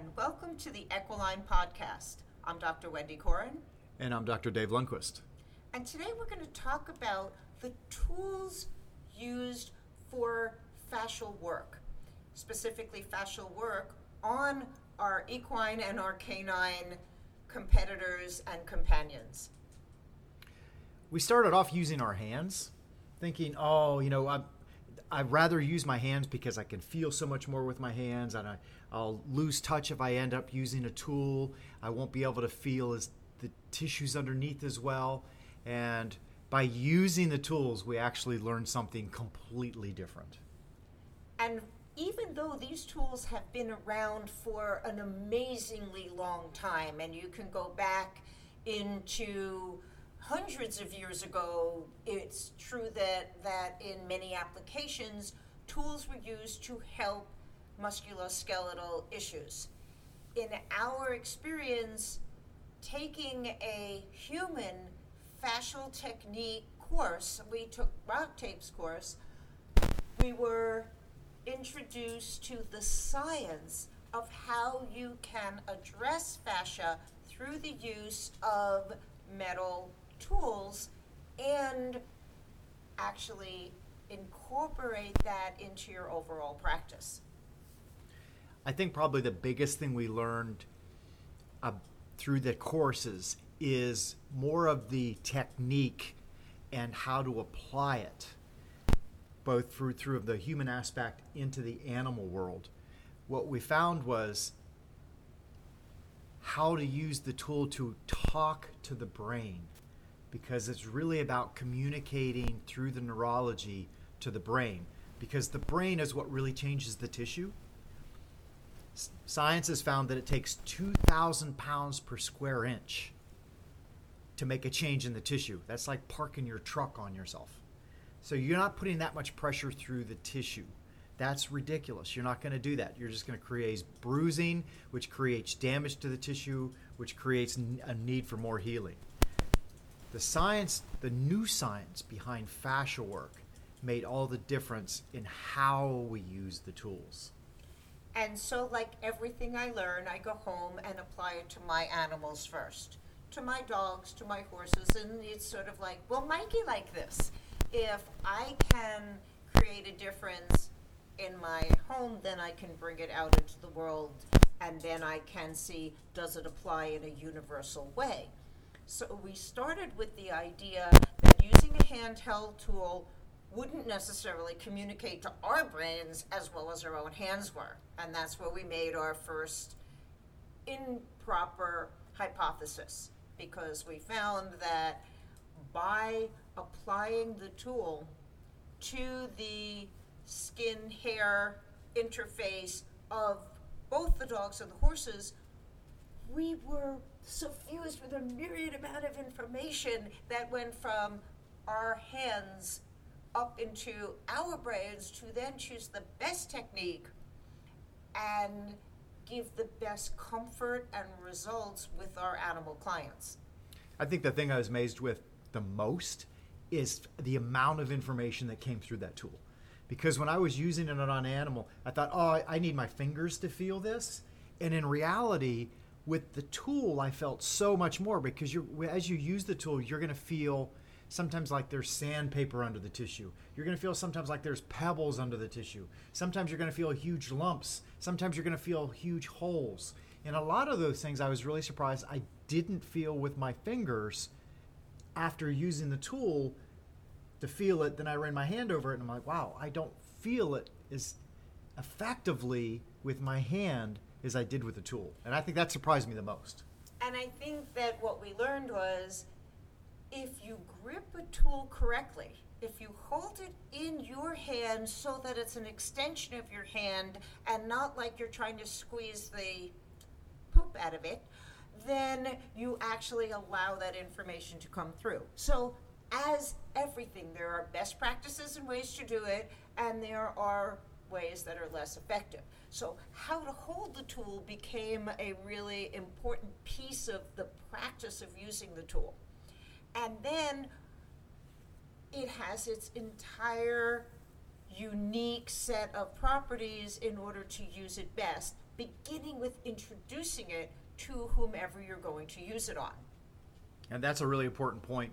and welcome to the Equiline Podcast. I'm Dr. Wendy Corin. And I'm Dr. Dave Lundquist. And today we're going to talk about the tools used for fascial work, specifically fascial work on our equine and our canine competitors and companions. We started off using our hands, thinking, oh, you know, I, I'd rather use my hands because I can feel so much more with my hands, and I, I'll lose touch if I end up using a tool. I won't be able to feel as the tissues underneath as well. And by using the tools, we actually learn something completely different. And even though these tools have been around for an amazingly long time, and you can go back into hundreds of years ago, it's true that, that in many applications, tools were used to help musculoskeletal issues. In our experience, taking a human fascial technique course, we took RockTape's course, we were introduced to the science of how you can address fascia through the use of metal tools and actually incorporate that into your overall practice. I think probably the biggest thing we learned uh, through the courses is more of the technique and how to apply it, both through through the human aspect into the animal world. What we found was how to use the tool to talk to the brain, because it's really about communicating through the neurology to the brain, because the brain is what really changes the tissue Science has found that it takes 2,000 pounds per square inch to make a change in the tissue. That's like parking your truck on yourself. So you're not putting that much pressure through the tissue. That's ridiculous. You're not going to do that. You're just going to create bruising, which creates damage to the tissue, which creates a need for more healing. The science, the new science behind fascia work, made all the difference in how we use the tools. And so, like everything I learn, I go home and apply it to my animals first, to my dogs, to my horses, and it's sort of like, well, Mikey, like this. If I can create a difference in my home, then I can bring it out into the world, and then I can see does it apply in a universal way. So we started with the idea that using a handheld tool wouldn't necessarily communicate to our brains as well as our own hands were. And that's where we made our first improper hypothesis because we found that by applying the tool to the skin hair interface of both the dogs and the horses, we were suffused with a myriad amount of information that went from our hands up into our brains to then choose the best technique and give the best comfort and results with our animal clients. I think the thing I was amazed with the most is the amount of information that came through that tool. Because when I was using it on an animal, I thought, oh, I need my fingers to feel this. And in reality, with the tool, I felt so much more because you as you use the tool, you're going to feel sometimes like there's sandpaper under the tissue. You're going to feel sometimes like there's pebbles under the tissue. Sometimes you're going to feel huge lumps. Sometimes you're going to feel huge holes. And a lot of those things I was really surprised I didn't feel with my fingers after using the tool to feel it. Then I ran my hand over it and I'm like, wow, I don't feel it as effectively with my hand as I did with the tool. And I think that surprised me the most. And I think that what we learned was if you grip a tool correctly, if you hold it in your hand so that it's an extension of your hand and not like you're trying to squeeze the poop out of it, then you actually allow that information to come through. So, as everything, there are best practices and ways to do it, and there are ways that are less effective. So, how to hold the tool became a really important piece of the practice of using the tool and then it has its entire unique set of properties in order to use it best, beginning with introducing it to whomever you're going to use it on. And that's a really important point.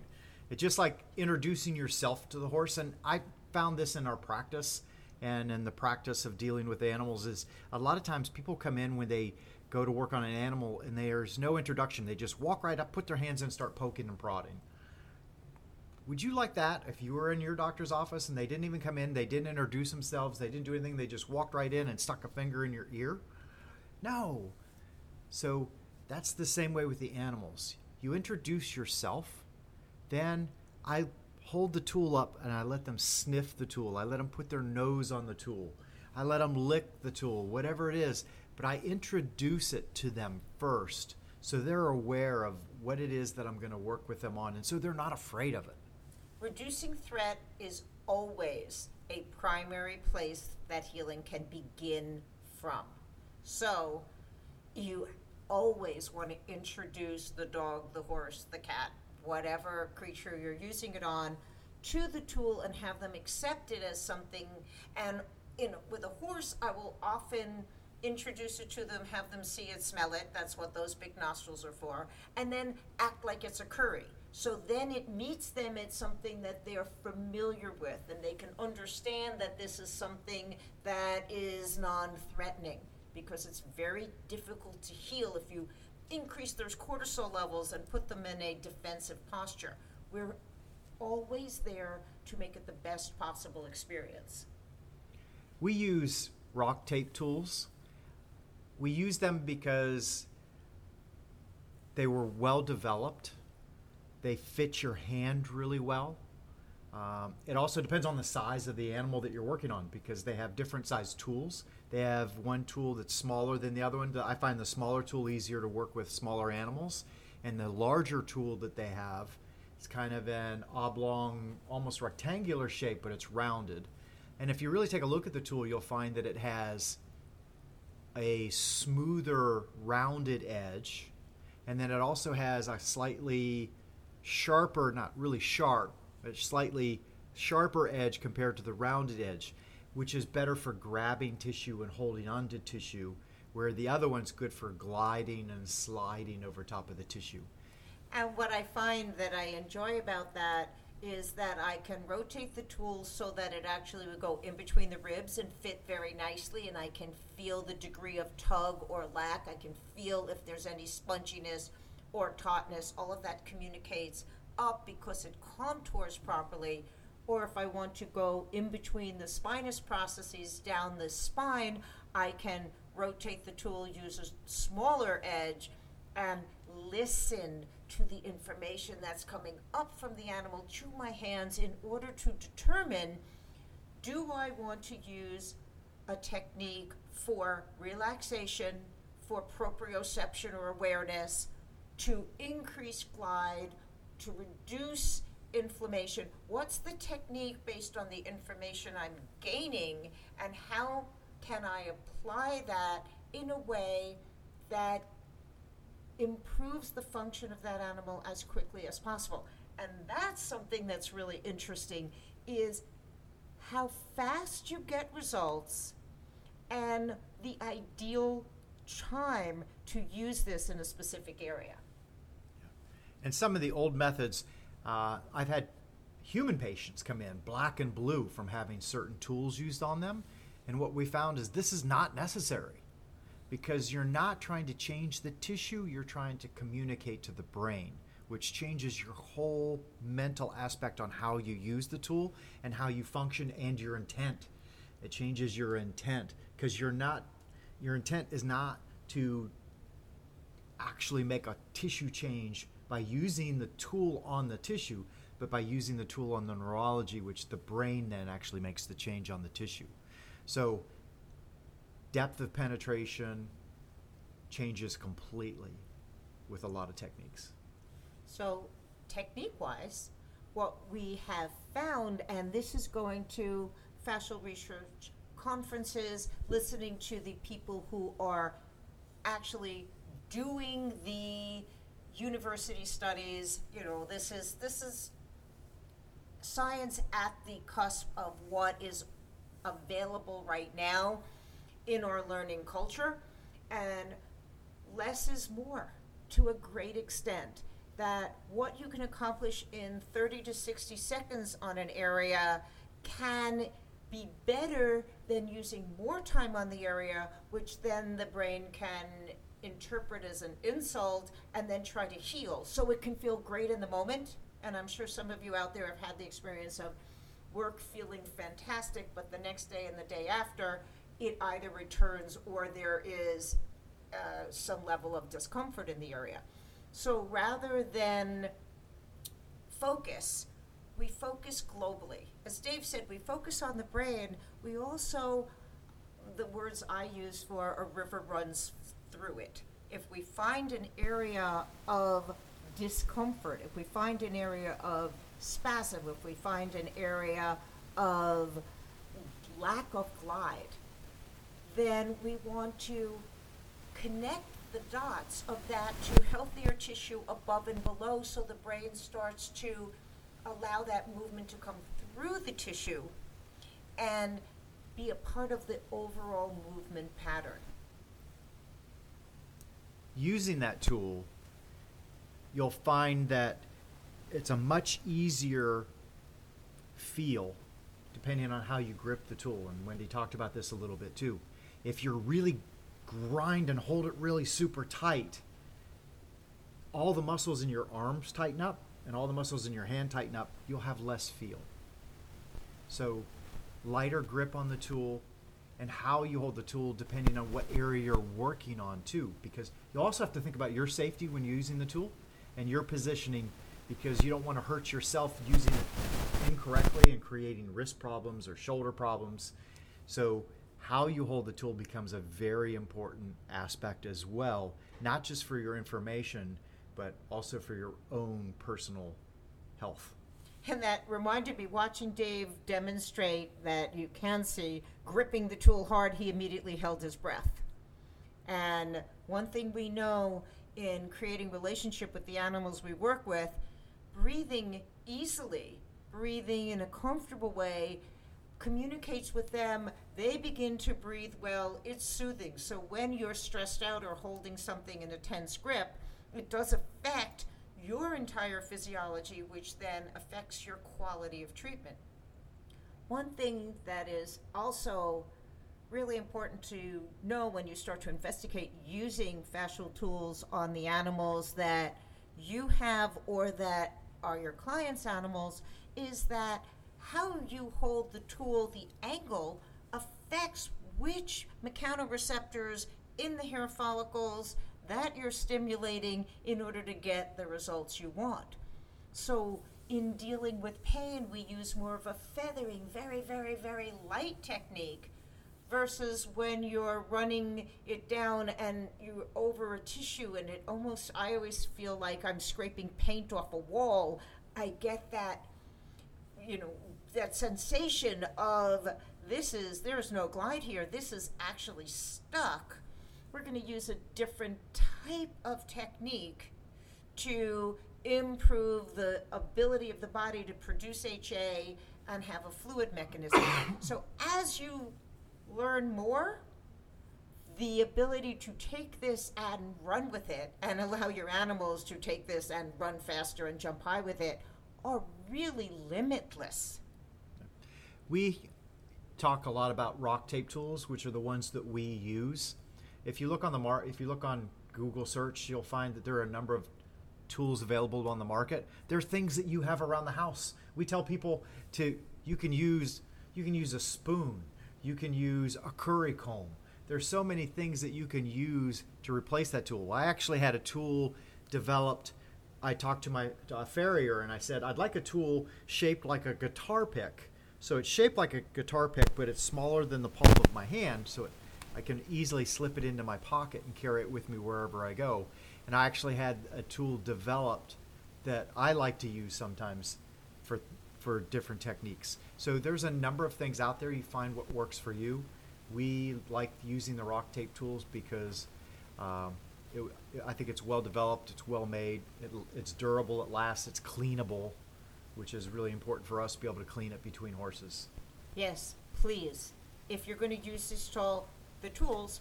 It's just like introducing yourself to the horse. And I found this in our practice and in the practice of dealing with animals is a lot of times people come in when they go to work on an animal and there's no introduction. They just walk right up, put their hands in, and start poking and prodding. Would you like that if you were in your doctor's office and they didn't even come in, they didn't introduce themselves, they didn't do anything, they just walked right in and stuck a finger in your ear? No. So that's the same way with the animals. You introduce yourself, then I hold the tool up and I let them sniff the tool. I let them put their nose on the tool. I let them lick the tool, whatever it is. But I introduce it to them first so they're aware of what it is that I'm going to work with them on and so they're not afraid of it. Reducing threat is always a primary place that healing can begin from. So you always want to introduce the dog, the horse, the cat, whatever creature you're using it on to the tool and have them accept it as something. And in with a horse I will often introduce it to them, have them see it, smell it, that's what those big nostrils are for, and then act like it's a curry. So then it meets them at something that they're familiar with, and they can understand that this is something that is non threatening because it's very difficult to heal if you increase those cortisol levels and put them in a defensive posture. We're always there to make it the best possible experience. We use RockTape tools. We use them because they were well developed they fit your hand really well. Um, it also depends on the size of the animal that you're working on because they have different size tools. They have one tool that's smaller than the other one. I find the smaller tool easier to work with smaller animals, and the larger tool that they have is kind of an oblong, almost rectangular shape, but it's rounded. And if you really take a look at the tool, you'll find that it has a smoother, rounded edge, and then it also has a slightly sharper, not really sharp, but slightly sharper edge compared to the rounded edge, which is better for grabbing tissue and holding onto tissue, where the other one's good for gliding and sliding over top of the tissue. And what I find that I enjoy about that is that I can rotate the tool so that it actually would go in between the ribs and fit very nicely, and I can feel the degree of tug or lack. I can feel if there's any sponginess or tautness, all of that communicates up because it contours properly. Or if I want to go in between the spinous processes down the spine, I can rotate the tool, use a smaller edge, and listen to the information that's coming up from the animal to my hands in order to determine do I want to use a technique for relaxation, for proprioception or awareness, to increase glide, to reduce inflammation? What's the technique based on the information I'm gaining, and how can I apply that in a way that improves the function of that animal as quickly as possible? And that's something that's really interesting is how fast you get results and the ideal time to use this in a specific area. And some of the old methods, uh, I've had human patients come in black and blue from having certain tools used on them. And what we found is this is not necessary because you're not trying to change the tissue, you're trying to communicate to the brain, which changes your whole mental aspect on how you use the tool and how you function and your intent. It changes your intent because you're not, your intent is not to actually make a tissue change by using the tool on the tissue, but by using the tool on the neurology, which the brain then actually makes the change on the tissue. So, depth of penetration changes completely with a lot of techniques. So, technique wise, what we have found, and this is going to fascial research conferences, listening to the people who are actually doing the university studies, you know, this is this is science at the cusp of what is available right now in our learning culture. And less is more to a great extent. That what you can accomplish in 30 to 60 seconds on an area can be better than using more time on the area, which then the brain can interpret as an insult and then try to heal. So it can feel great in the moment. And I'm sure some of you out there have had the experience of work feeling fantastic, but the next day and the day after, it either returns or there is uh, some level of discomfort in the area. So rather than focus, we focus globally. As Dave said, we focus on the brain. We also, the words I use for a river runs through it. If we find an area of discomfort, if we find an area of spasm, if we find an area of lack of glide, then we want to connect the dots of that to healthier tissue above and below so the brain starts to allow that movement to come through the tissue and be a part of the overall movement pattern. Using that tool, you'll find that it's a much easier feel depending on how you grip the tool. And Wendy talked about this a little bit too. If you're really grind and hold it really super tight, all the muscles in your arms tighten up and all the muscles in your hand tighten up, you'll have less feel. So, lighter grip on the tool and how you hold the tool depending on what area you're working on, too. Because you also have to think about your safety when using the tool and your positioning because you don't want to hurt yourself using it incorrectly and creating wrist problems or shoulder problems. So, how you hold the tool becomes a very important aspect as well, not just for your information, but also for your own personal health. And that reminded me watching Dave demonstrate that you can see gripping the tool hard, he immediately held his breath. And one thing we know in creating relationship with the animals we work with, breathing easily, breathing in a comfortable way communicates with them. They begin to breathe well. It's soothing. So when you're stressed out or holding something in a tense grip, it does affect your entire physiology, which then affects your quality of treatment. One thing that is also really important to know when you start to investigate using fascial tools on the animals that you have or that are your clients' animals is that how you hold the tool, the angle, affects which mechanoreceptors in the hair follicles that you're stimulating in order to get the results you want. So, in dealing with pain, we use more of a feathering, very, very, very light technique versus when you're running it down and you're over a tissue and it almost, I always feel like I'm scraping paint off a wall. I get that, you know, that sensation of this is there's no glide here this is actually stuck we're going to use a different type of technique to improve the ability of the body to produce HA and have a fluid mechanism. so as you learn more, the ability to take this and run with it and allow your animals to take this and run faster and jump high with it are really limitless. We talk a lot about RockTape tools, which are the ones that we use. If you look on the mar- if you look on Google search, you'll find that there are a number of tools available on the market. There are things that you have around the house. We tell people to you can use you can use a spoon, you can use a curry comb. There's so many things that you can use to replace that tool. I actually had a tool developed. I talked to my uh, farrier and I said I'd like a tool shaped like a guitar pick so it's shaped like a guitar pick, but it's smaller than the palm of my hand, so it, I can easily slip it into my pocket and carry it with me wherever I go. And I actually had a tool developed that I like to use sometimes for for different techniques. So there's a number of things out there. You find what works for you. We like using the RockTape tools because um, it, I think it's well developed, it's well made, it, it's durable, it lasts, it's cleanable which is really important for us to be able to clean it between horses. Yes. please, if you're going to use this tool, the tools,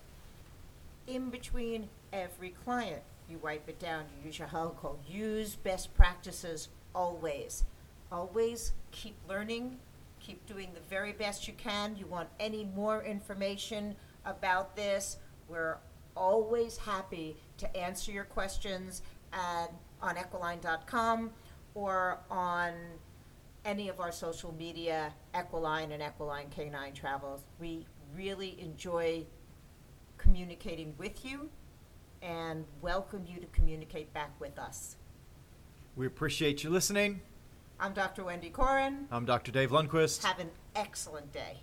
in between every client, you wipe it down, you use your helical, use best practices always. Always keep learning, keep doing the very best you can. You want any more information about this, we're always happy to answer your questions at, on equiline.com or on any of our social media, Equiline and Equiline Canine Travels. We really enjoy communicating with you and welcome you to communicate back with us. We appreciate you listening. I'm Dr. Wendy Corin. I'm Dr. Dave Lundquist. Have an excellent day.